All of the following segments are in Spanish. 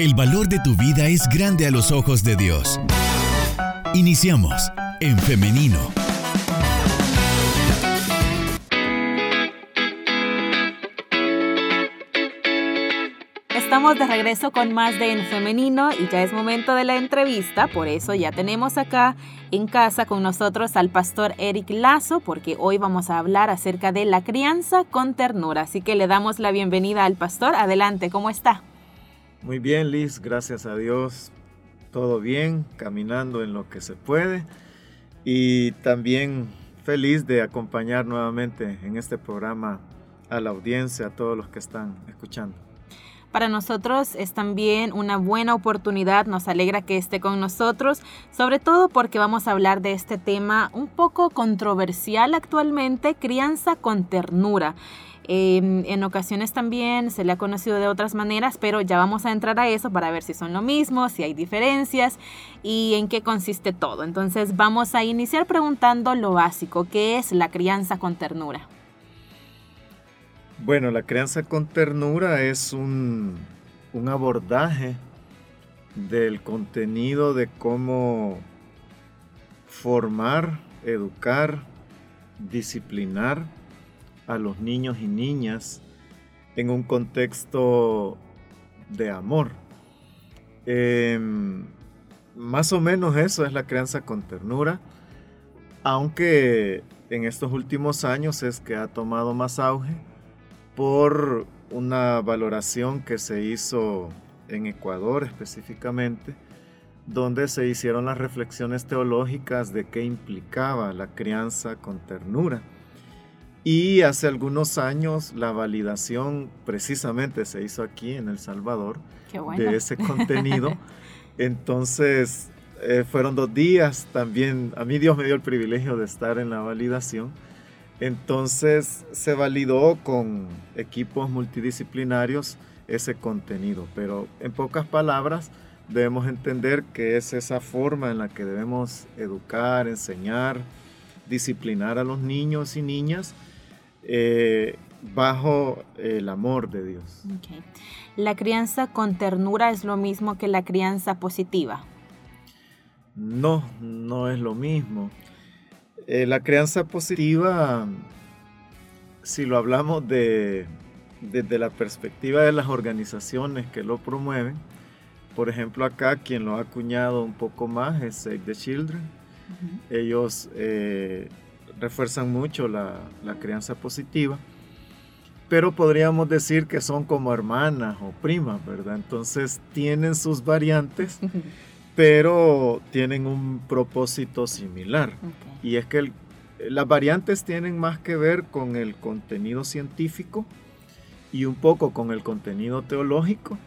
El valor de tu vida es grande a los ojos de Dios. Iniciamos en femenino. Estamos de regreso con más de En Femenino y ya es momento de la entrevista, por eso ya tenemos acá en casa con nosotros al pastor Eric Lazo, porque hoy vamos a hablar acerca de la crianza con ternura. Así que le damos la bienvenida al pastor. Adelante, ¿cómo está? Muy bien, Liz, gracias a Dios. Todo bien, caminando en lo que se puede y también feliz de acompañar nuevamente en este programa a la audiencia, a todos los que están escuchando. Para nosotros es también una buena oportunidad, nos alegra que esté con nosotros, sobre todo porque vamos a hablar de este tema un poco controversial actualmente, crianza con ternura. En ocasiones también se le ha conocido de otras maneras, pero ya vamos a entrar a eso para ver si son lo mismo, si hay diferencias y en qué consiste todo. Entonces vamos a iniciar preguntando lo básico, ¿qué es la crianza con ternura? Bueno, la crianza con ternura es un, abordaje del contenido de cómo formar, educar, disciplinar a los niños y niñas en un contexto de amor. Em, más o menos eso es la crianza con ternura, aunque en estos últimos años es que ha tomado más auge por una valoración que se hizo en Ecuador específicamente, donde se hicieron las reflexiones teológicas de qué implicaba la crianza con ternura. Y hace algunos años la validación precisamente se hizo aquí en El Salvador de ese contenido. Entonces eh, fueron dos días también, a mí Dios me dio el privilegio de estar en la validación. Entonces se validó con equipos multidisciplinarios ese contenido, pero en pocas palabras debemos entender que es esa forma en la que debemos educar, enseñar, disciplinar a los niños y niñas eh, bajo el amor de Dios. ¿La crianza con ternura es lo mismo que la crianza positiva? No, no es lo mismo. Eh, la crianza positiva, si lo hablamos de, desde la perspectiva de las organizaciones que lo promueven, por ejemplo acá quien lo ha acuñado un poco más es Save the Children. Ellos eh, refuerzan mucho la, la crianza positiva pero podríamos decir que son como hermanas o primas, ¿verdad? Entonces tienen sus variantes, pero tienen un propósito similar. Y es que las variantes tienen más que ver con el contenido científico y un poco con el contenido teológico,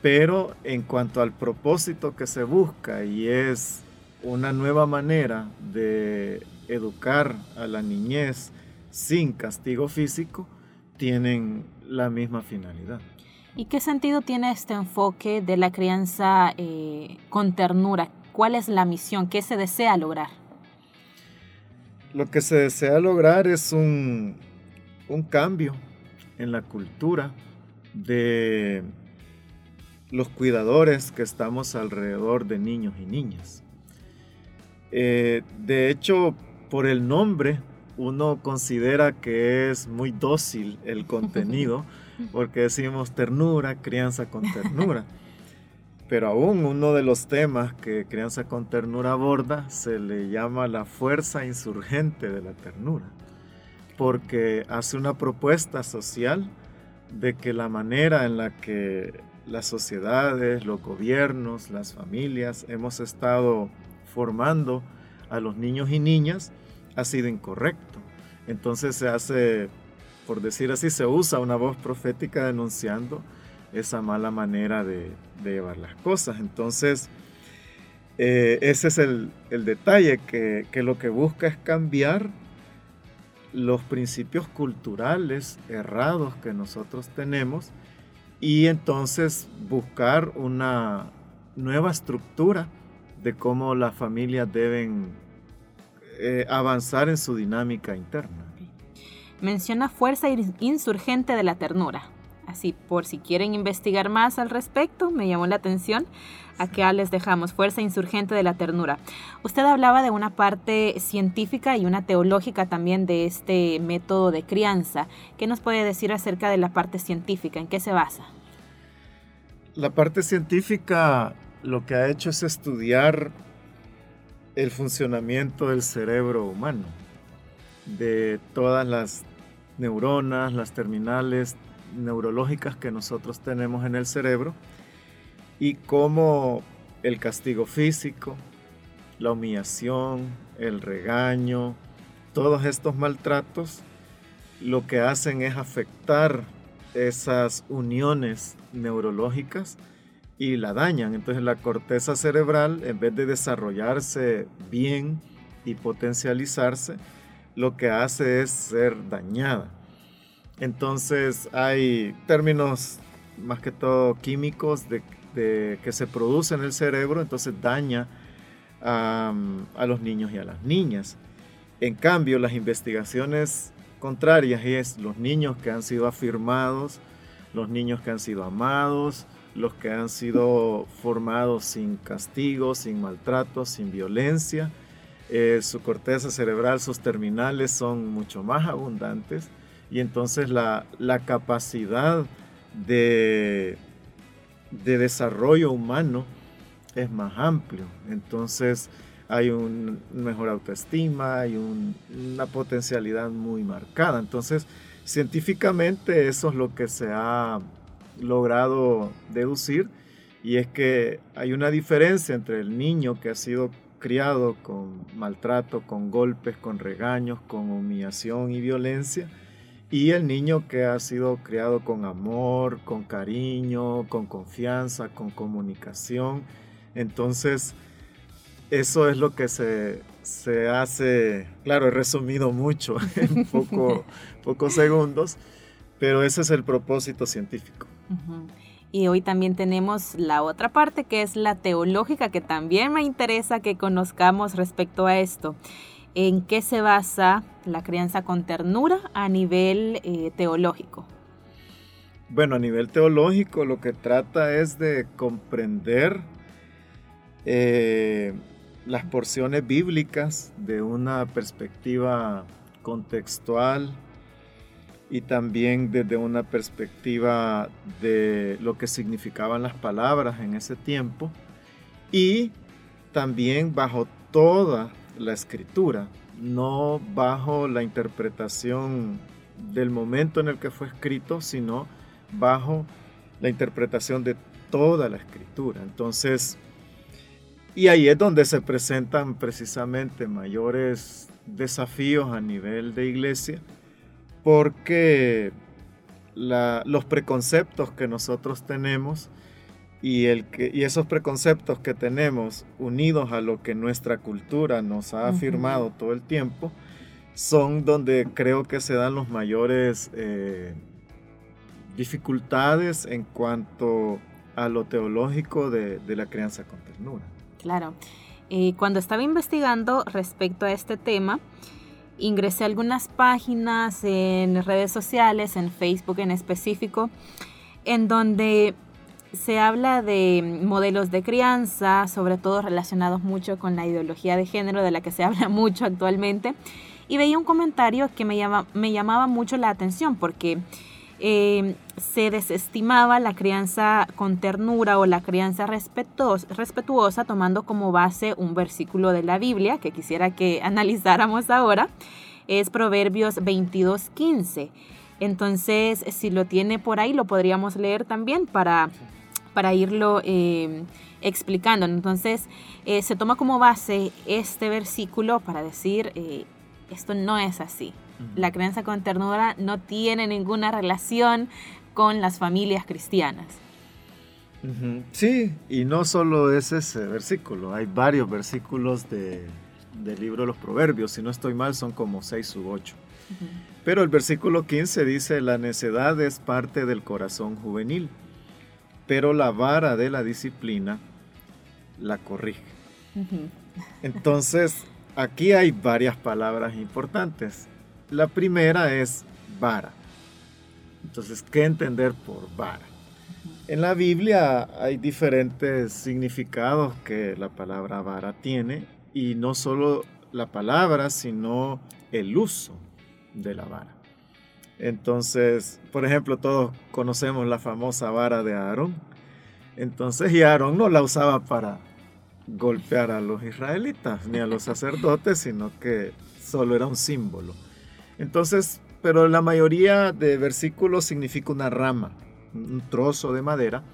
pero en cuanto al propósito que se busca y es una nueva manera de educar a la niñez sin castigo físico, tienen la misma finalidad. ¿Y qué sentido tiene este enfoque de la crianza eh, con ternura? ¿Cuál es la misión? ¿Qué se desea lograr? Lo que se desea lograr es un, cambio en la cultura de los cuidadores que estamos alrededor de niños y niñas. Eh, de hecho, por el nombre, uno considera que es muy dócil el contenido, porque decimos ternura, crianza con ternura. Pero aún uno de los temas que Crianza con Ternura aborda se le llama la fuerza insurgente de la ternura, porque hace una propuesta social de que la manera en la que las sociedades, los gobiernos, las familias hemos estado formando a los niños y niñas ha sido incorrecto. Entonces se hace, por decir así, se usa una voz profética denunciando esa mala manera de, llevar las cosas. Entonces, eh, ese es el, detalle, que, lo que busca es cambiar los principios culturales errados que nosotros tenemos y entonces buscar una nueva estructura de cómo las familias deben eh, avanzar en su dinámica interna. Menciona fuerza insurgente de la ternura. Así, por si quieren investigar más al respecto, me llamó la atención. Acá les dejamos Fuerza Insurgente de la Ternura. Usted hablaba de una parte científica y una teológica también de este método de crianza. ¿Qué nos puede decir acerca de la parte científica? ¿En qué se basa? La parte científica lo que ha hecho es estudiar el funcionamiento del cerebro humano, de todas las neuronas, las terminales neurológicas que nosotros tenemos en el cerebro y cómo el castigo físico, la humillación, el regaño, todos estos maltratos lo que hacen es afectar esas uniones neurológicas y la dañan. Entonces la corteza cerebral, en vez de desarrollarse bien y potencializarse, lo que hace es ser dañada. Entonces hay términos más que todo químicos de, que se producen en el cerebro, entonces daña a, a los niños y a las niñas. En cambio, las investigaciones contrarias es los niños que han sido afirmados, los niños que han sido amados, los que han sido formados sin castigo, sin maltrato, sin violencia. Eh, su corteza cerebral, sus terminales son mucho más abundantes y entonces la, capacidad de, de, desarrollo humano es más amplio. Entonces hay una mejor autoestima, hay una potencialidad muy marcada. Entonces, científicamente eso es lo que se ha logrado deducir y es que hay una diferencia entre el niño que ha sido criado con maltrato, con golpes, con regaños, con humillación y violencia, y el niño que ha sido criado con amor, con cariño, con confianza, con comunicación. Entonces, eso es lo que se, hace, claro, he resumido mucho en poco, pocos segundos, pero ese es el propósito científico. Y hoy también tenemos la otra parte que es la teológica, que también me interesa que conozcamos respecto a esto. ¿En qué se basa la crianza con ternura a nivel eh, teológico? Bueno, a nivel teológico lo que trata es de comprender eh, las porciones bíblicas de una perspectiva contextual, y también desde una perspectiva de lo que significaban las palabras en ese tiempo y también bajo toda la escritura, no bajo la interpretación del momento en el que fue escrito, sino bajo la interpretación de toda la escritura. Entonces, y ahí es donde se presentan precisamente mayores desafíos a nivel de iglesia, porque los preconceptos que nosotros tenemos y, el que, y esos preconceptos que tenemos unidos a lo que nuestra cultura nos ha afirmado todo el tiempo, son donde creo que se dan los mayores eh, dificultades en cuanto a lo teológico de, la crianza con ternura. Claro. Eh, cuando estaba investigando respecto a este tema, ingresé a algunas páginas en redes sociales, en Facebook en específico, en donde se habla de modelos de crianza, sobre todo relacionados mucho con la ideología de género de la que se habla mucho actualmente. Y veía un comentario que me, llama, me llamaba mucho la atención porque eh, se desestimaba la crianza con ternura o la crianza respetuosa tomando como base un versículo de la Biblia que quisiera que analizáramos ahora. Es Proverbios 22.15. Entonces, si lo tiene por ahí, lo podríamos leer también para, para irlo eh, explicando. Entonces, eh, se toma como base este versículo para decir, esto no es así. La crianza con ternura no tiene ninguna relación con las familias cristianas. Sí, y no solo es ese versículo, hay varios versículos de, del libro de los Proverbios, si no estoy mal son como seis u ocho. Pero el versículo 15 dice, la necedad es parte del corazón juvenil, pero la vara de la disciplina la corrige. Entonces, aquí hay varias palabras importantes. La primera es vara. Entonces, ¿qué entender por vara? En la Biblia hay diferentes significados que la palabra vara tiene y no solo la palabra, sino el uso de la vara. Entonces, por ejemplo, todos conocemos la famosa vara de Aarón. Entonces, y Aarón no la usaba para golpear a los israelitas ni a los sacerdotes, sino que solo era un símbolo. Entonces, pero la mayoría de versículos significa una rama, un trozo de madera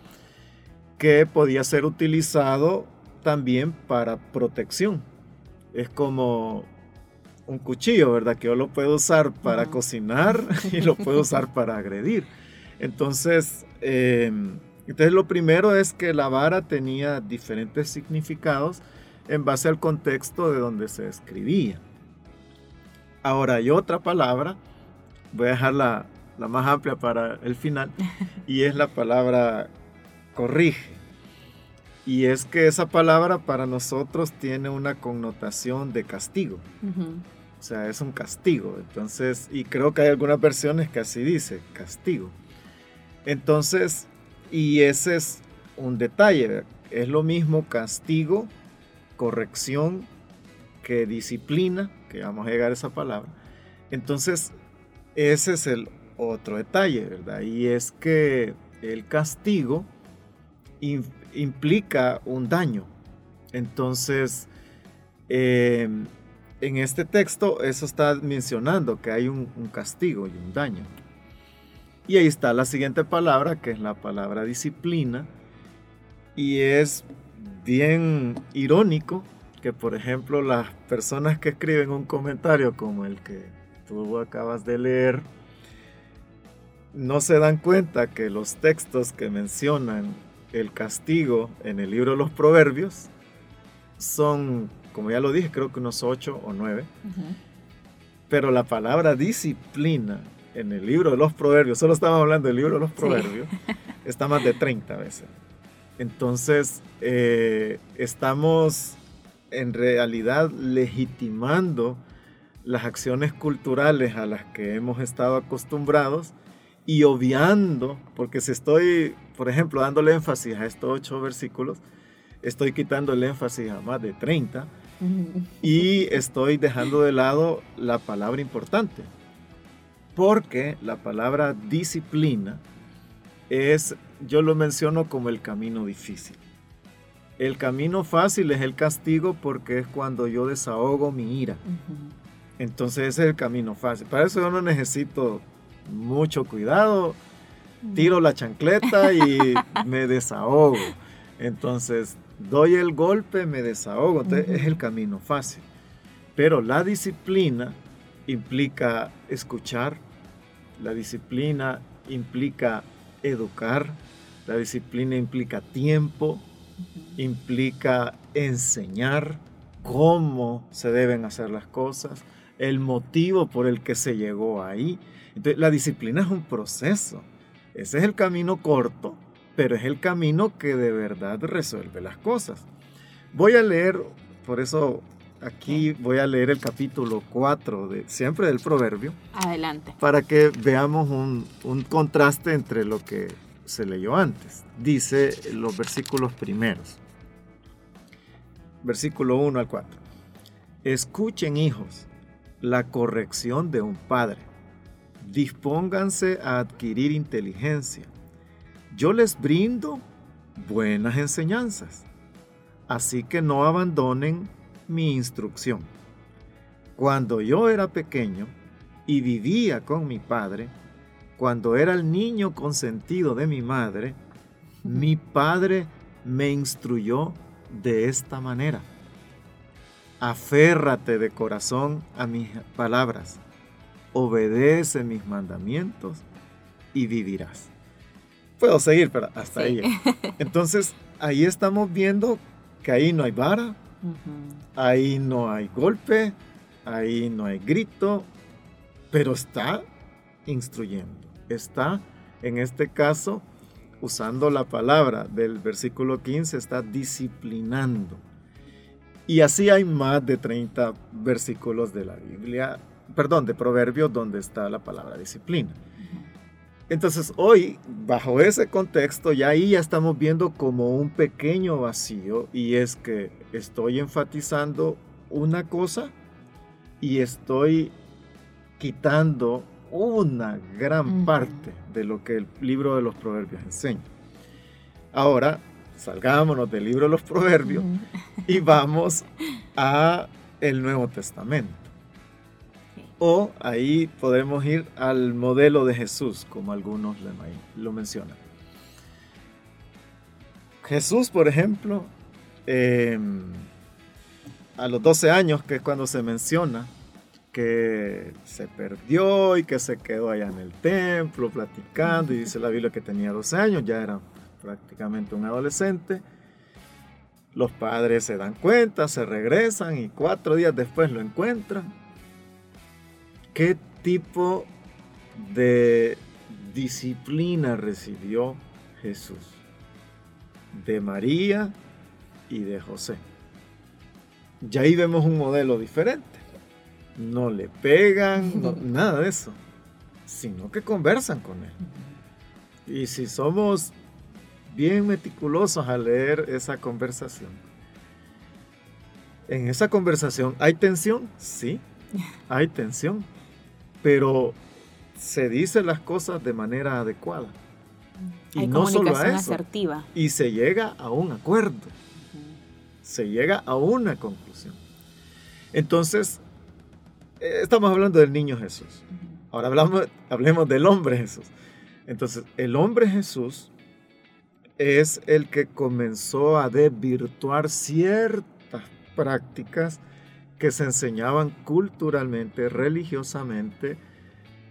que podía ser utilizado también para protección. Es como un cuchillo, ¿verdad? Que yo lo puedo usar para cocinar y lo puedo usar para agredir. Entonces, em, entonces, lo primero es que la vara tenía diferentes significados en base al contexto de donde se escribía. Ahora hay otra palabra, voy a dejarla la más amplia para el final, y es la palabra corrige. Y es que esa palabra para nosotros tiene una connotación de castigo. O sea, es un castigo. Entonces, y creo que hay algunas versiones que así dice, castigo. Entonces, y ese es un detalle. Es lo mismo castigo, corrección, que disciplina, que vamos a llegar a esa palabra. Entonces, ese es el otro detalle, ¿verdad? Y es que el castigo implica un daño. Entonces, em, en este texto eso está mencionando que hay un castigo y un daño. Y ahí está la siguiente palabra, que es la palabra disciplina. Y es bien irónico que, por ejemplo, las personas que escriben un comentario como el que tú acabas de leer, no se dan cuenta que los textos que mencionan el castigo en el libro de los proverbios son, como ya lo dije, creo que unos ocho o nueve. Pero la palabra disciplina en el libro de los proverbios, solo estamos hablando del libro de los proverbios, está más de 30 veces. Entonces, eh, estamos en realidad legitimando las acciones culturales a las que hemos estado acostumbrados y obviando, porque si estoy, por ejemplo, dándole énfasis a estos ocho versículos, estoy quitando el énfasis a más de 30 y estoy dejando de lado la palabra importante, porque la palabra disciplina es, yo lo menciono como el camino difícil. El camino fácil es el castigo porque es cuando yo desahogo mi ira. Entonces ese es el camino fácil. Para eso yo no necesito mucho cuidado. Tiro la chancleta y me desahogo. Entonces doy el golpe, me desahogo. Entonces es el camino fácil. Pero la disciplina implica escuchar, la disciplina implica educar, la disciplina implica tiempo, implica enseñar cómo se deben hacer las cosas, el motivo por el que se llegó ahí. Entonces, la disciplina es un proceso. Ese es el camino corto, pero es el camino que de verdad resuelve las cosas. Voy a leer, por eso Aquí voy a leer el capítulo 4 de siempre del proverbio. Adelante. Para que veamos un, un contraste entre lo que se leyó antes. Dice los versículos primeros. Versículo 1 al 4. Escuchen hijos la corrección de un padre. Dispónganse a adquirir inteligencia. Yo les brindo buenas enseñanzas. Así que no abandonen mi instrucción. Cuando yo era pequeño y vivía con mi padre, cuando era el niño consentido de mi madre, mi padre me instruyó de esta manera. Aférrate de corazón a mis palabras, obedece mis mandamientos y vivirás. Puedo seguir, pero hasta ahí. Entonces, ahí estamos viendo que ahí no hay vara, Ahí no hay golpe, ahí no hay grito, pero está instruyendo. Está, en este caso, usando la palabra del versículo 15, está disciplinando. Y así hay más de 30 versículos de la Biblia, perdón, de Proverbios donde está la palabra disciplina. Entonces hoy, bajo ese contexto, ya ahí ya estamos viendo como un pequeño vacío y es que estoy enfatizando una cosa y estoy quitando una gran parte de lo que el libro de los proverbios enseña. Ahora, salgámonos del libro de los proverbios y vamos a el Nuevo Testamento. O ahí podemos ir al modelo de Jesús, como algunos lo mencionan. Jesús, por ejemplo, em, a los 12 años, que es cuando se menciona que se perdió y que se quedó allá en el templo platicando, y dice la Biblia que tenía 12 años, ya era prácticamente un adolescente. Los padres se dan cuenta, se regresan y cuatro días después lo encuentran. ¿Qué tipo de disciplina recibió Jesús? De María y de José. Ya ahí vemos un modelo diferente. No le pegan, nada de eso, sino que conversan con él. Y si somos bien meticulosos al leer esa conversación. En esa conversación hay tensión, sí, hay tensión, pero se dicen las cosas de manera adecuada. Y no solo a eso, asertiva. Y se llega a un acuerdo. Se llega a una conclusión. Entonces, estamos hablando del niño Jesús. Ahora hablamos, hablemos del hombre Jesús. Entonces, el hombre Jesús es el que comenzó a desvirtuar ciertas prácticas que se enseñaban culturalmente, religiosamente,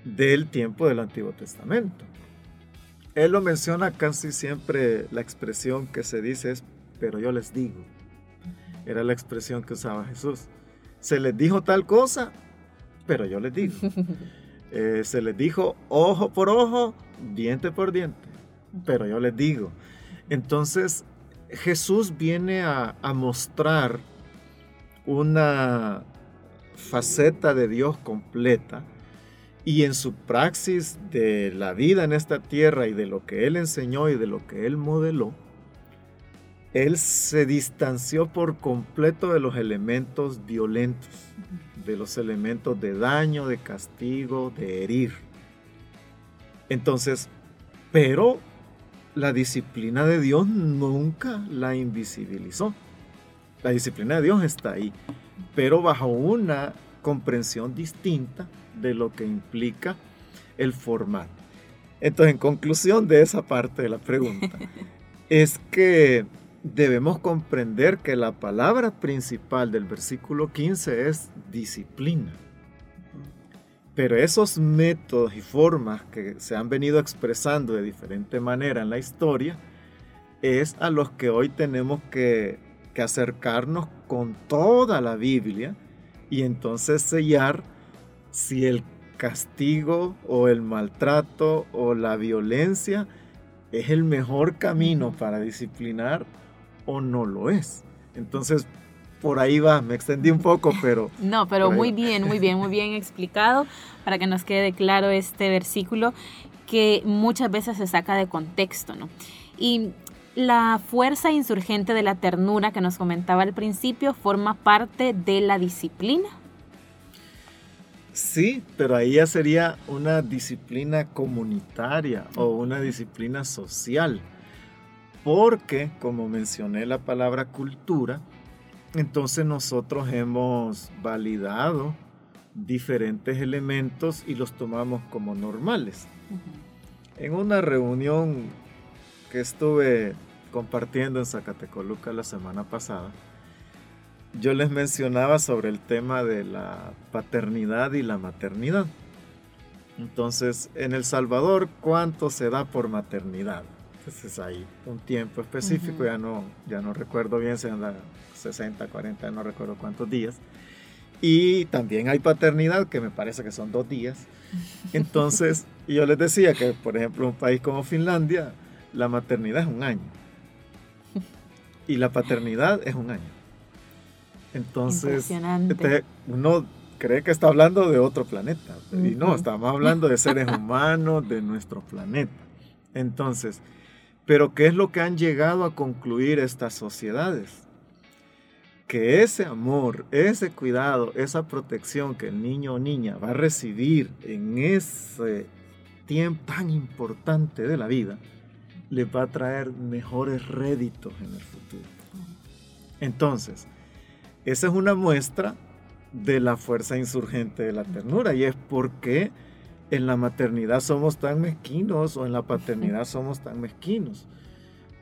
del tiempo del Antiguo Testamento. Él lo menciona casi siempre, la expresión que se dice es, pero yo les digo. Era la expresión que usaba Jesús. Se les dijo tal cosa, pero yo les digo. Eh, se les dijo ojo por ojo, diente por diente, pero yo les digo. Entonces Jesús viene a, mostrar una faceta de Dios completa y en su praxis de la vida en esta tierra y de lo que Él enseñó y de lo que Él modeló, Él se distanció por completo de los elementos violentos, de los elementos de daño, de castigo, de herir. Entonces, pero la disciplina de Dios nunca la invisibilizó. La disciplina de Dios está ahí, pero bajo una comprensión distinta de lo que implica el formato. Entonces, en conclusión de esa parte de la pregunta, es que debemos comprender que la palabra principal del versículo 15 es disciplina. Pero esos métodos y formas que se han venido expresando de diferente manera en la historia es a los que hoy tenemos que, acercarnos con toda la Biblia y entonces sellar si el castigo o el maltrato o la violencia es el mejor camino para disciplinar o no lo es. Entonces, por ahí va, me extendí un poco, pero... No, pero muy bien, muy bien, muy bien explicado para que nos quede claro este versículo que muchas veces se saca de contexto, ¿no? Y la fuerza insurgente de la ternura que nos comentaba al principio forma parte de la disciplina. Sí, pero ahí ya sería una disciplina comunitaria o una disciplina social. Porque, como mencioné la palabra cultura, entonces nosotros hemos validado diferentes elementos y los tomamos como normales. En una reunión que estuve compartiendo en Zacatecoluca la semana pasada, yo les mencionaba sobre el tema de la paternidad y la maternidad. Entonces, en El Salvador, ¿cuánto se da por maternidad? Entonces hay un tiempo específico, ya, no, ya no recuerdo bien, se anda 60, 40, no recuerdo cuántos días. Y también hay paternidad, que me parece que son dos días. Entonces, yo les decía que, por ejemplo, un país como Finlandia, la maternidad es un año. Y la paternidad es un año. Entonces, uno cree que está hablando de otro planeta. Y no, estamos hablando de seres humanos, de nuestro planeta. Entonces, pero ¿qué es lo que han llegado a concluir estas sociedades? Que ese amor, ese cuidado, esa protección que el niño o niña va a recibir en ese tiempo tan importante de la vida, le va a traer mejores réditos en el futuro. Entonces, esa es una muestra de la fuerza insurgente de la ternura y es porque en la maternidad somos tan mezquinos o en la paternidad somos tan mezquinos.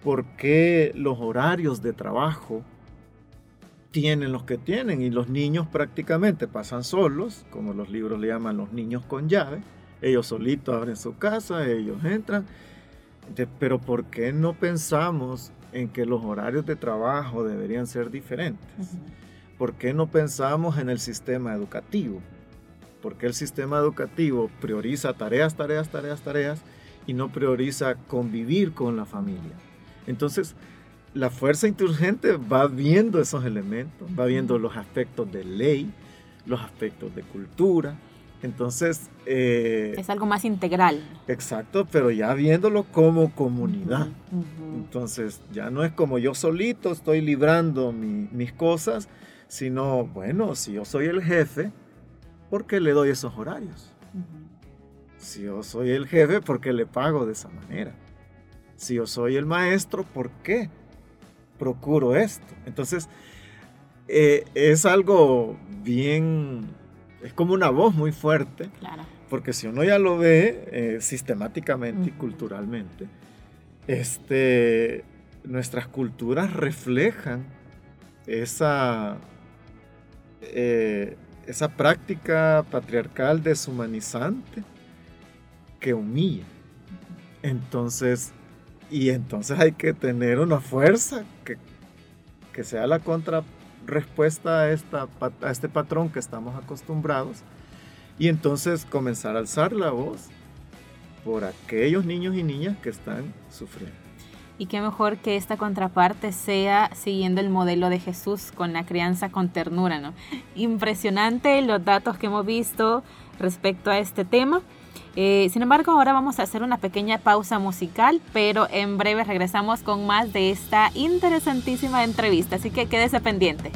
Porque los horarios de trabajo tienen los que tienen y los niños prácticamente pasan solos, como los libros le llaman los niños con llave. Ellos solitos abren su casa, ellos entran. Pero ¿por qué no pensamos en que los horarios de trabajo deberían ser diferentes? ¿Por qué no pensamos en el sistema educativo? Porque el sistema educativo prioriza tareas, tareas, tareas, tareas y no prioriza convivir con la familia. Entonces, la fuerza insurgente va viendo esos elementos, va viendo los aspectos de ley, los aspectos de cultura. Entonces... Eh, es algo más integral. Exacto, pero ya viéndolo como comunidad. Entonces, ya no es como yo solito estoy librando mis cosas, sino, bueno, si yo soy el jefe, ¿por qué le doy esos horarios? Si yo soy el jefe, ¿por qué le pago de esa manera? Si yo soy el maestro, ¿por qué procuro esto? Entonces, eh, es algo bien, es como una voz muy fuerte, porque si uno ya lo ve eh, sistemáticamente y culturalmente, este, nuestras culturas reflejan esa eh, esa práctica patriarcal deshumanizante que humilla. Entonces, y entonces hay que tener una fuerza que, que sea la contrarrespuesta a, esta, a este patrón que estamos acostumbrados y entonces comenzar a alzar la voz por aquellos niños y niñas que están sufriendo. Y qué mejor que esta contraparte sea siguiendo el modelo de Jesús con la crianza con ternura, ¿no? Impresionante los datos que hemos visto respecto a este tema. Eh, sin embargo, ahora vamos a hacer una pequeña pausa musical, pero en breve regresamos con más de esta interesantísima entrevista, así que quédese pendiente.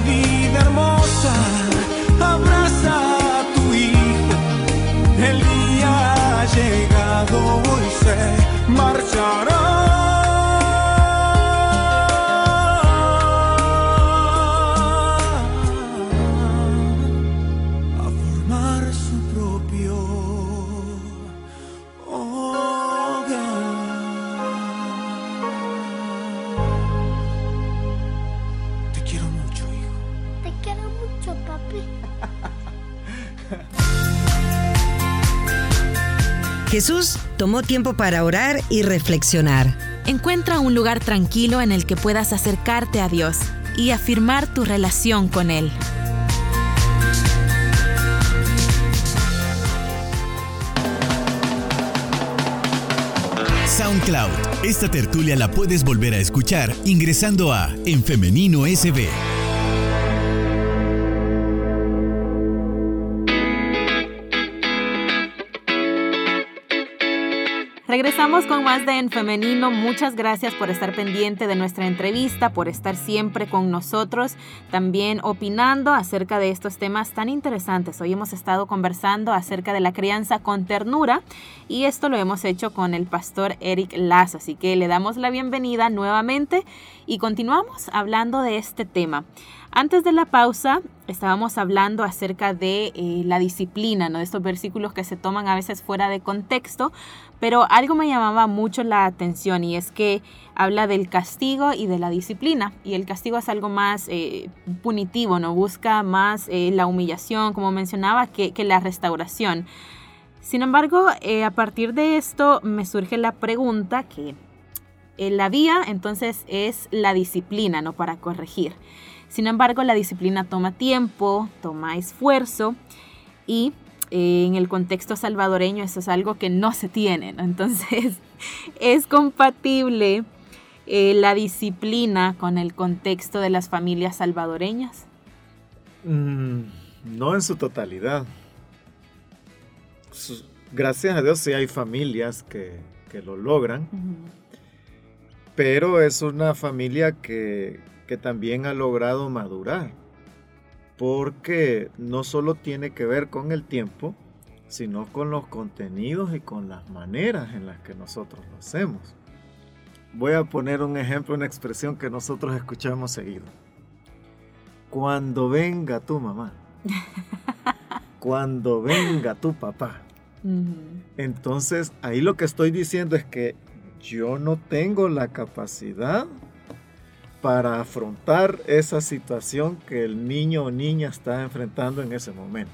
Vida hermosa. Abraza a tu hijo, el día ha llegado y se marchará. Tomó tiempo para orar y reflexionar. Encuentra un lugar tranquilo en el que puedas acercarte a Dios y afirmar tu relación con Él. SoundCloud. Esta tertulia la puedes volver a escuchar ingresando a En Femenino SB. Regresamos con más de En Femenino. Muchas gracias por estar pendiente de nuestra entrevista, por estar siempre con nosotros, también opinando acerca de estos temas tan interesantes. Hoy hemos estado conversando acerca de la crianza con ternura y esto lo hemos hecho con el pastor Eric Lazo. Así que le damos la bienvenida nuevamente y continuamos hablando de este tema. Antes de la pausa estábamos hablando acerca de eh, la disciplina, ¿no? de estos versículos que se toman a veces fuera de contexto, pero algo me llamaba mucho la atención y es que habla del castigo y de la disciplina. Y el castigo es algo más eh, punitivo, ¿no? Busca más eh, la humillación, como mencionaba, que, la restauración. Sin embargo, eh, a partir de esto me surge la pregunta que la vía entonces es la disciplina, ¿no? Para corregir. Sin embargo, la disciplina toma tiempo, toma esfuerzo y en el contexto salvadoreño eso es algo que no se tiene, Entonces, ¿es compatible eh, la disciplina con el contexto de las familias salvadoreñas? Mm, no en su totalidad. Gracias a Dios sí hay familias que, lo logran, pero es una familia que, que también ha logrado madurar porque no solo tiene que ver con el tiempo, sino con los contenidos y con las maneras en las que nosotros lo hacemos. Voy a poner un ejemplo, una expresión que nosotros escuchamos seguido. Cuando venga tu mamá, cuando venga tu papá. Entonces, ahí lo que estoy diciendo es que yo no tengo la capacidad para afrontar esa situación que el niño o niña está enfrentando en ese momento.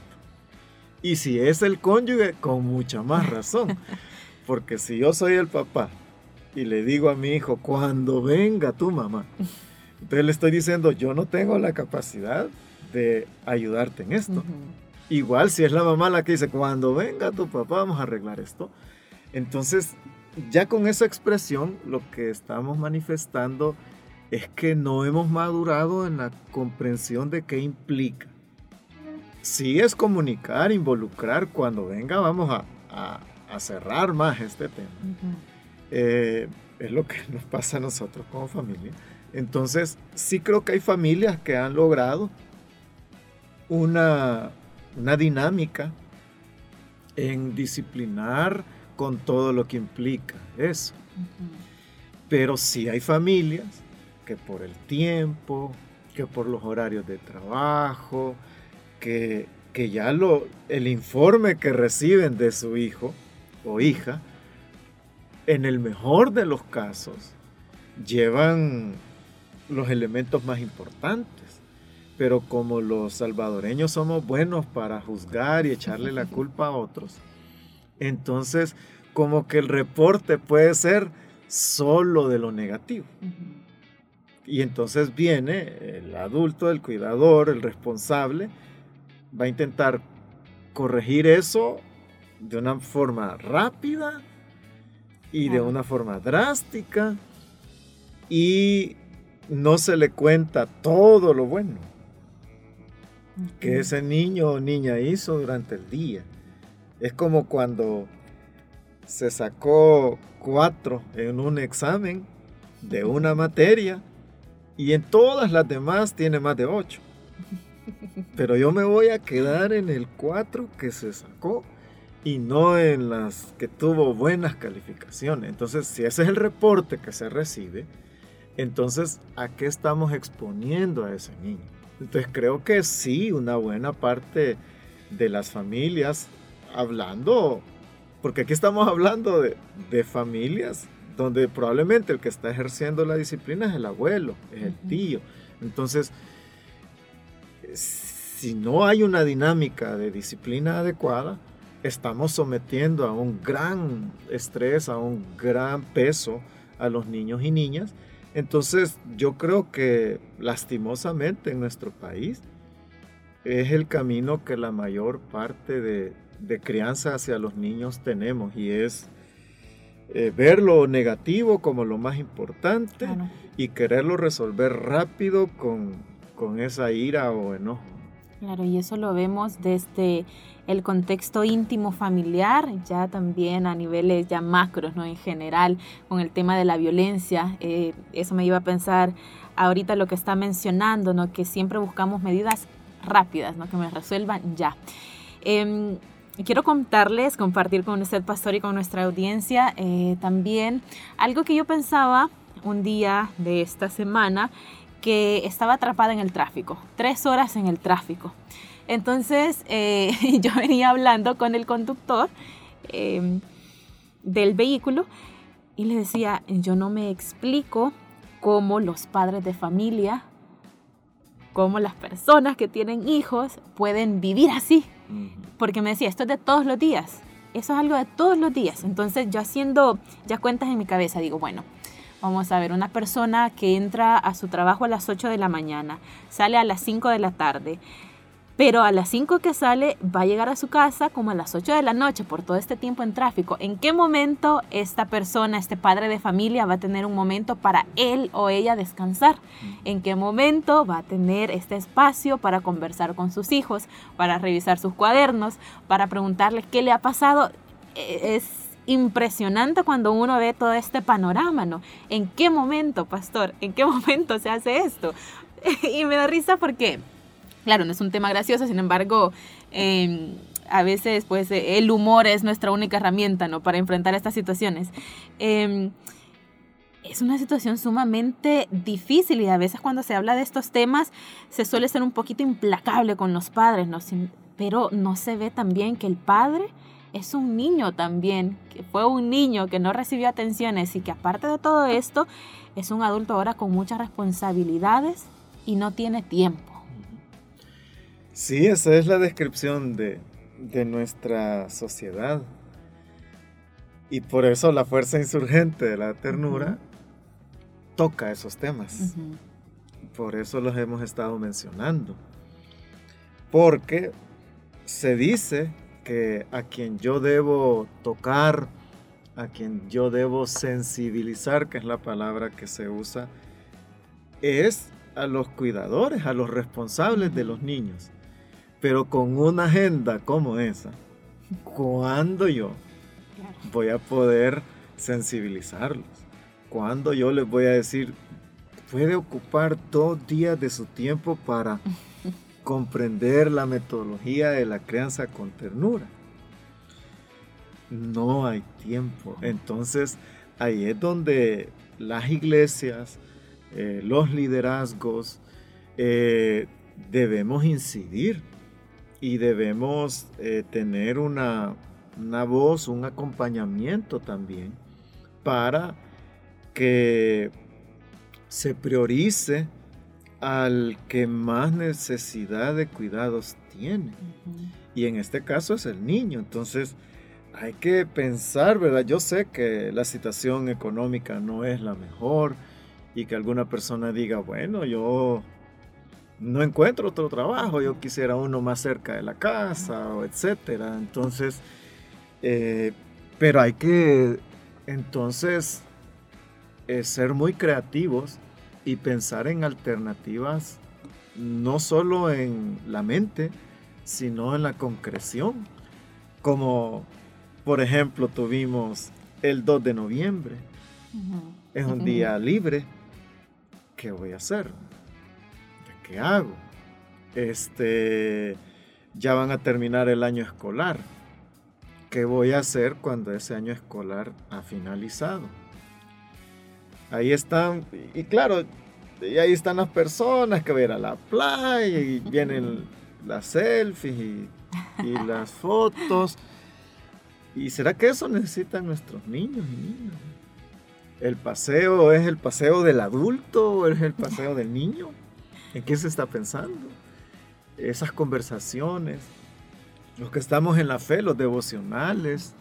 Y si es el cónyuge, con mucha más razón. Porque si yo soy el papá y le digo a mi hijo, cuando venga tu mamá, entonces le estoy diciendo, yo no tengo la capacidad de ayudarte en esto. Igual si es la mamá la que dice, cuando venga tu papá, vamos a arreglar esto. Entonces, ya con esa expresión, lo que estamos manifestando es que no hemos madurado en la comprensión de qué implica. Sí es comunicar, involucrar, cuando venga vamos a, cerrar más este tema. Eh, es lo que nos pasa a nosotros como familia. Entonces, sí creo que hay familias que han logrado una, una dinámica en disciplinar con todo lo que implica eso. Pero sí hay familias que por el tiempo, que por los horarios de trabajo, que, que ya lo, el informe que reciben de su hijo o hija, en el mejor de los casos, llevan los elementos más importantes. Pero como los salvadoreños somos buenos para juzgar y echarle la culpa a otros, entonces como que el reporte puede ser solo de lo negativo. Y entonces viene el adulto, el cuidador, el responsable, va a intentar corregir eso de una forma rápida y de una forma drástica y no se le cuenta todo lo bueno que ese niño o niña hizo durante el día. Es como cuando se sacó cuatro en un examen de una materia y en todas las demás tiene más de ocho. Pero yo me voy a quedar en el cuatro que se sacó y no en las que tuvo buenas calificaciones. Entonces, si ese es el reporte que se recibe, entonces, ¿a qué estamos exponiendo a ese niño? Entonces, creo que sí, una buena parte de las familias, hablando, porque aquí estamos hablando de, de familias donde probablemente el que está ejerciendo la disciplina es el abuelo, es el tío. Entonces, si no hay una dinámica de disciplina adecuada, estamos sometiendo a un gran estrés, a un gran peso a los niños y niñas. Entonces yo creo que lastimosamente en nuestro país es el camino que la mayor parte de, crianza hacia los niños tenemos y es eh, ver lo negativo como lo más importante y quererlo resolver rápido con, con esa ira o enojo. Claro, y eso lo vemos desde el contexto íntimo familiar, ya también a niveles ya macros, ¿no? En general, con el tema de la violencia. Eh, eso me iba a pensar ahorita lo que está mencionando, ¿no? Que siempre buscamos medidas rápidas, ¿no? Que me resuelvan ya. Quiero contarles, compartir con usted, pastor, y con nuestra audiencia eh, también algo que yo pensaba un día de esta semana que estaba atrapada en el tráfico, tres horas en el tráfico. Entonces eh, yo venía hablando con el conductor em, del vehículo y le decía, yo no me explico cómo los padres de familia, cómo las personas que tienen hijos pueden vivir así. Porque me decía, esto es de todos los días. Eso es algo de todos los días. Entonces yo haciendo ya cuentas en mi cabeza, digo, bueno, Vamos a ver, una persona que entra a su trabajo a las 8 de la mañana, sale a las 5 de la tarde, pero a las 5 que sale va a llegar a su casa como a las 8 de la noche por todo este tiempo en tráfico. ¿En qué momento esta persona, este padre de familia va a tener un momento para él o ella descansar? ¿En qué momento va a tener este espacio para conversar con sus hijos, para revisar sus cuadernos, para preguntarle qué le ha pasado? E-, es impresionante cuando uno ve todo este panorama, ¿no? ¿En qué momento, pastor? ¿En qué momento se hace esto? y me da risa porque, claro, no es un tema gracioso, sin embargo, em, a veces pues el humor es nuestra única herramienta, ¿no? Para enfrentar estas situaciones. Em, es una situación sumamente difícil y a veces cuando se habla de estos temas se suele ser un poquito implacable con los padres, ¿no? pero no se ve también que el padre es un niño también, que fue un niño que no recibió atenciones y que aparte de todo esto, es un adulto ahora con muchas responsabilidades y no tiene tiempo. Sí, esa es la descripción de, nuestra sociedad. Y por eso la fuerza insurgente de la ternura toca esos temas. Por eso los hemos estado mencionando. Porque se dice que a quien yo debo tocar, a quien yo debo sensibilizar, que es la palabra que se usa, es a los cuidadores, a los responsables de los niños. Pero con una agenda como esa, ¿cuándo yo voy a poder sensibilizarlos? ¿Cuándo yo les voy a decir, puede ocupar dos días de su tiempo para comprender la metodología de la crianza con ternura? No hay tiempo. Entonces, ahí es donde las iglesias, eh, los liderazgos, eh, debemos incidir y debemos eh, tener una, una voz, un acompañamiento también para que se priorice al que más necesidad de cuidados tiene. Y en este caso es el niño. Entonces, hay que pensar, ¿verdad? Yo sé que la situación económica no es la mejor y que alguna persona diga, bueno, yo no encuentro otro trabajo, yo quisiera uno más cerca de la casa, o etcétera. Entonces, eh, pero hay que entonces eh, ser muy creativos y pensar en alternativas, no solo en la mente, sino en la concreción. Como por ejemplo, tuvimos el 2 de noviembre. Es un día libre. ¿Qué voy a hacer? ¿Qué hago? Este, ya van a terminar el año escolar. ¿Qué voy a hacer cuando ese año escolar ha finalizado? Ahí están, y claro, y ahí están las personas que van a ir a la playa y vienen las selfies y, y las fotos. ¿Y será que eso necesitan nuestros niños y niñas? ¿El paseo es el paseo del adulto o es el paseo del niño? ¿En qué se está pensando? Esas conversaciones, los que estamos en la fe, los devocionales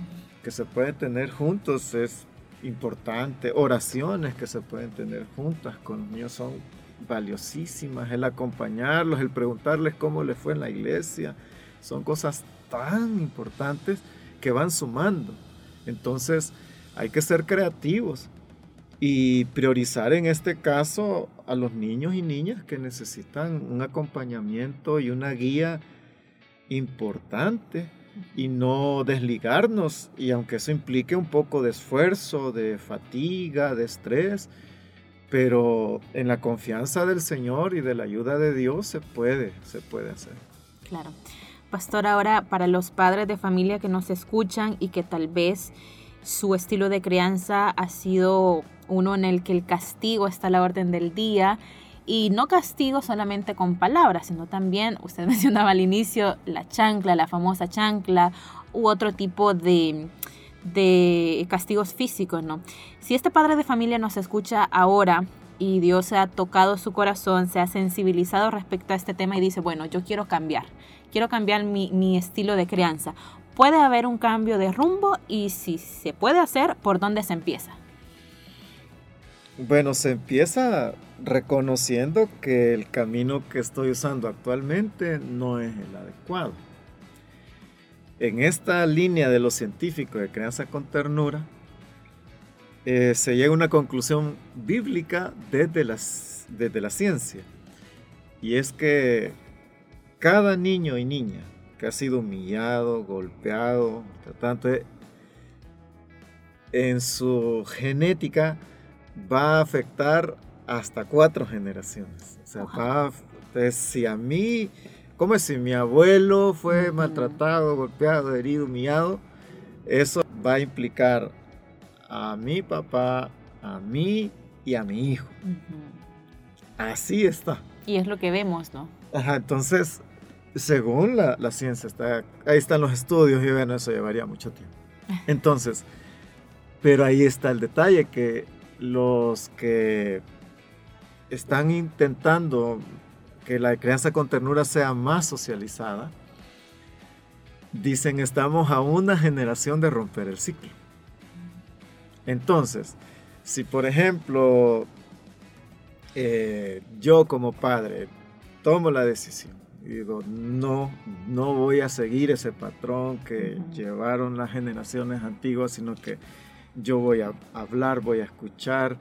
que se pueden tener juntos es importante. Oraciones que se pueden tener juntas con los niños son valiosísimas. El acompañarlos, el preguntarles cómo les fue en la iglesia, son cosas tan importantes que van sumando. Entonces hay que ser creativos y priorizar en este caso a los niños y niñas que necesitan un acompañamiento y una guía importante y no desligarnos y aunque eso implique un poco de esfuerzo, de fatiga, de estrés, pero en la confianza del Señor y de la ayuda de Dios se puede, se puede hacer. Claro. Pastor, ahora para los padres de familia que nos escuchan y que tal vez su estilo de crianza ha sido uno en el que el castigo está a la orden del día y no castigo solamente con palabras, sino también, usted mencionaba al inicio, la chancla, la famosa chancla u otro tipo de, de castigos físicos, ¿no? Si este padre de familia nos escucha ahora y Dios se ha tocado su corazón, se ha sensibilizado respecto a este tema y dice, bueno, yo quiero cambiar quiero cambiar mi, estilo de crianza. Puede haber un cambio de rumbo y si se puede hacer, ¿por dónde se empieza? Bueno, se empieza reconociendo que el camino que estoy usando actualmente no es el adecuado. En esta línea de lo científico de crianza con ternura, eh, se llega a una conclusión bíblica desde, desde la ciencia. Y es que cada niño y niña que ha sido humillado, golpeado, tanto en su genética va a afectar hasta cuatro generaciones. O sea, si a mí, como si mi abuelo fue maltratado, golpeado, herido, humillado, eso va a implicar a mi papá, a mí y a mi hijo. Así está. Y es lo que vemos, ¿no? Ajá, entonces según la, ciencia, está, ahí están los estudios y bueno, eso llevaría mucho tiempo. Entonces, pero ahí está el detalle, que los que están intentando que la crianza con ternura sea más socializada, dicen estamos a una generación de romper el ciclo. Entonces, si por ejemplo eh, yo como padre tomo la decisión y digo, no, no voy a seguir ese patrón que llevaron las generaciones antiguas, sino que yo voy a hablar, voy a escuchar,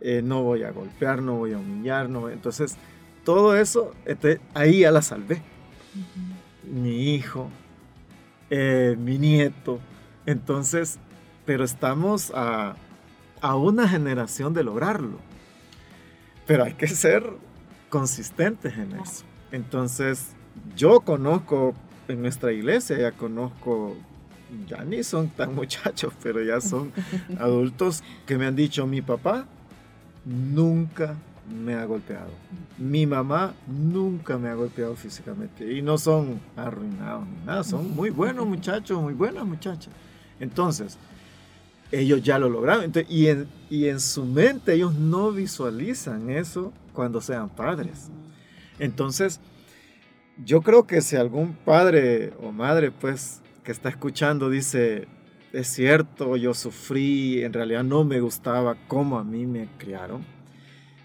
eh, no voy a golpear, no voy a humillar, no voy- entonces todo eso, este, ahí ya la salvé. Mi hijo, eh, mi nieto, entonces, pero estamos a, a una generación de lograrlo. Pero hay que ser consistentes en eso. Entonces, yo conozco en nuestra iglesia, ya conozco, ya ni son tan muchachos, pero ya son adultos que me han dicho, mi papá nunca me ha golpeado. Mi mamá nunca me ha golpeado físicamente. Y no son arruinados ni nada, son muy buenos muchachos, muy buenas muchachas. Entonces, ellos ya lo lograron. Entonces, y, en, y en su mente ellos no visualizan eso cuando sean padres. Entonces, yo creo que si algún padre o madre, pues, que está escuchando dice, es cierto, yo sufrí, en realidad no me gustaba cómo a mí me criaron,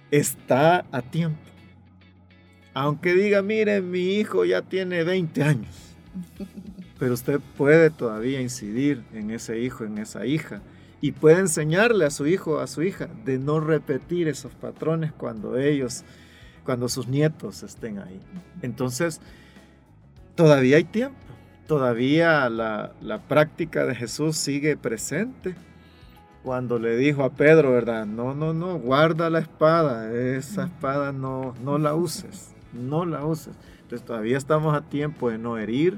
está a tiempo. Aunque diga, mire, mi hijo ya tiene 20 años, pero usted puede todavía incidir en ese hijo, en esa hija, y puede enseñarle a su hijo, a su hija, de no repetir esos patrones cuando ellos, cuando sus nietos estén ahí. Entonces, todavía hay tiempo, todavía la, la práctica de Jesús sigue presente. Cuando le dijo a Pedro, ¿verdad? No, no, no, guarda la espada, esa espada no, no la uses, no la uses. Entonces todavía estamos a tiempo de no herir,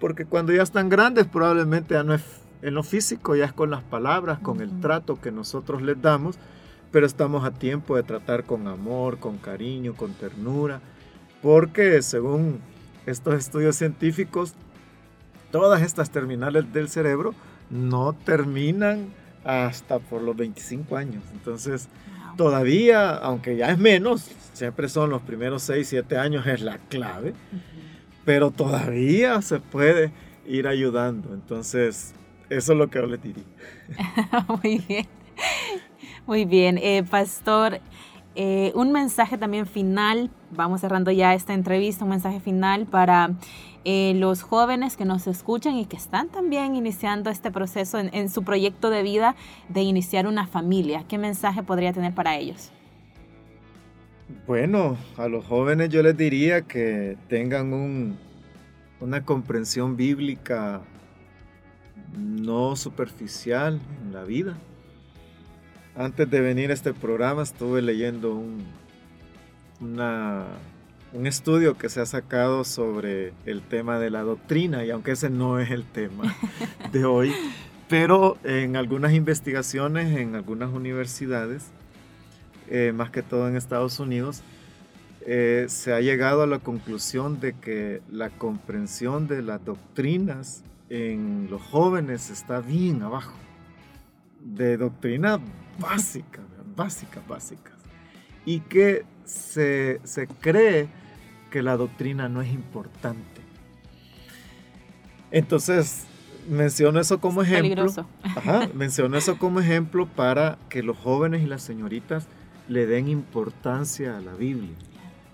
porque cuando ya están grandes probablemente ya no es en lo físico, ya es con las palabras, con el trato que nosotros les damos, pero estamos a tiempo de tratar con amor, con cariño, con ternura, porque según estos estudios científicos, todas estas terminales del cerebro no terminan hasta por los 25 años. Entonces, todavía, aunque ya es menos, siempre son los primeros 6, 7 años, es la clave, pero todavía se puede ir ayudando. Entonces, eso es lo que yo le diría. Muy bien. Muy bien. Eh, pastor, eh, un mensaje también final, vamos cerrando ya esta entrevista, un mensaje final para eh, los jóvenes que nos escuchan y que están también iniciando este proceso en, su proyecto de vida de iniciar una familia. ¿Qué mensaje podría tener para ellos? Bueno, a los jóvenes yo les diría que tengan un, una comprensión bíblica no superficial en la vida. Antes de venir a este programa estuve leyendo un, una, un estudio que se ha sacado sobre el tema de la doctrina, y aunque ese no es el tema de hoy, pero en algunas investigaciones en algunas universidades, eh, más que todo en Estados Unidos, eh, se ha llegado a la conclusión de que la comprensión de las doctrinas en los jóvenes está bien abajo. De doctrina básica, básicas, básicas. Y que se, se, cree que la doctrina no es importante. Entonces, menciono eso como ejemplo. Ajá, menciono eso como ejemplo para que los jóvenes y las señoritas le den importancia a la Biblia,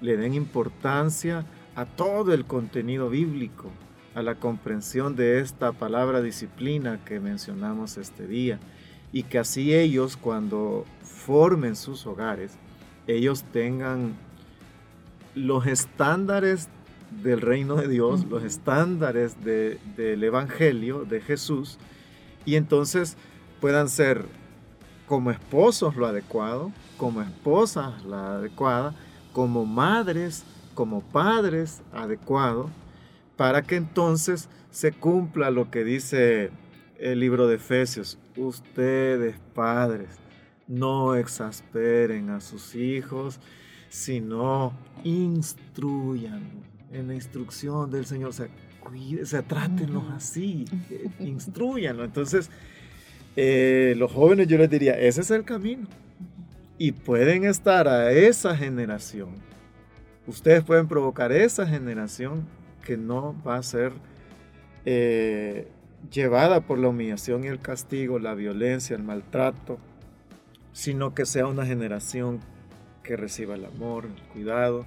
le den importancia a todo el contenido bíblico, a la comprensión de esta palabra disciplina que mencionamos este día y que así ellos cuando formen sus hogares, ellos tengan los estándares del reino de Dios, los estándares de, del Evangelio de Jesús y entonces puedan ser como esposos lo adecuado, como esposas la adecuada, como madres, como padres adecuado, para que entonces se cumpla lo que dice el libro de Efesios. Ustedes, padres, no exasperen a sus hijos, sino instruyan en la instrucción del Señor. O sea, cuide, o sea trátenlos así, eh, instruyanlo. Entonces, eh, los jóvenes yo les diría, ese es el camino. Y pueden estar a esa generación. Ustedes pueden provocar esa generación que no va a ser eh, llevada por la humillación y el castigo, la violencia, el maltrato, sino que sea una generación que reciba el amor, el cuidado.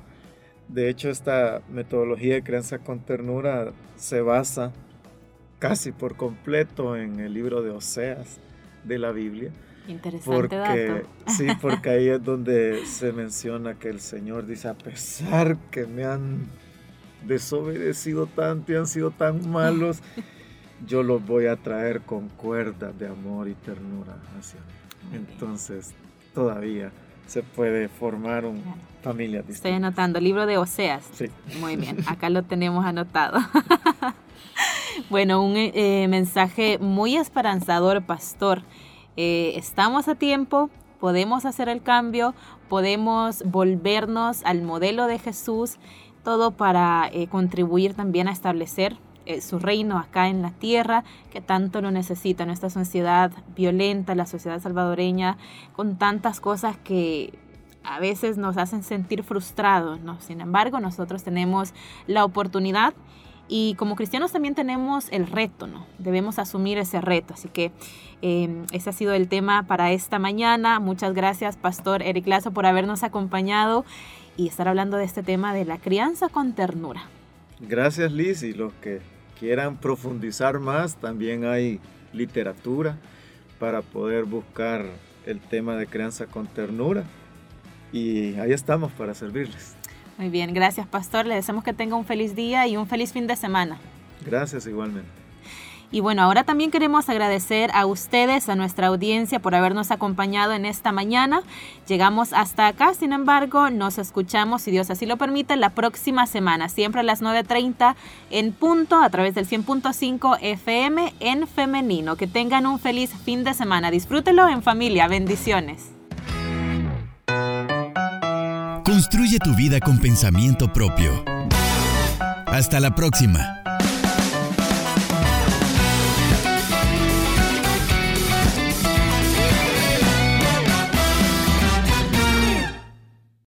De hecho, esta metodología de crianza con ternura se basa casi por completo en el libro de Oseas de la Biblia, Interesante porque, Sí, porque ahí es donde se menciona que el Señor dice, a pesar que me han desobedecido tanto y han sido tan malos, yo los voy a traer con cuerdas de amor y ternura hacia mí. Entonces, todavía se puede formar una familia distinta. Estoy anotando, libro de Oseas. Sí. Muy bien, acá lo tenemos anotado. bueno, un eh, mensaje muy esperanzador, pastor. Eh, estamos a tiempo, podemos hacer el cambio, podemos volvernos al modelo de Jesús, todo para eh, contribuir también a establecer su reino acá en la tierra, que tanto lo necesita nuestra sociedad violenta, la sociedad salvadoreña, con tantas cosas que a veces nos hacen sentir frustrados, ¿no? Sin embargo, nosotros tenemos la oportunidad y como cristianos también tenemos el reto, ¿no? Debemos asumir ese reto. Así que em, ese ha sido el tema para esta mañana. Muchas gracias, Pastor Eric Lazo, por habernos acompañado y estar hablando de este tema de la crianza con ternura. Gracias, Liz. Y los que quieran profundizar más, también hay literatura para poder buscar el tema de crianza con ternura. Y ahí estamos para servirles. Muy bien, gracias pastor. Le deseamos que tenga un feliz día y un feliz fin de semana. Gracias igualmente. Y bueno, ahora también queremos agradecer a ustedes, a nuestra audiencia, por habernos acompañado en esta mañana. Llegamos hasta acá, sin embargo, nos escuchamos, si Dios así lo permite, la próxima semana, siempre a las 9.30 en punto, a través del 100.5 FM en femenino. Que tengan un feliz fin de semana. Disfrútelo en familia. Bendiciones. Construye tu vida con pensamiento propio. Hasta la próxima.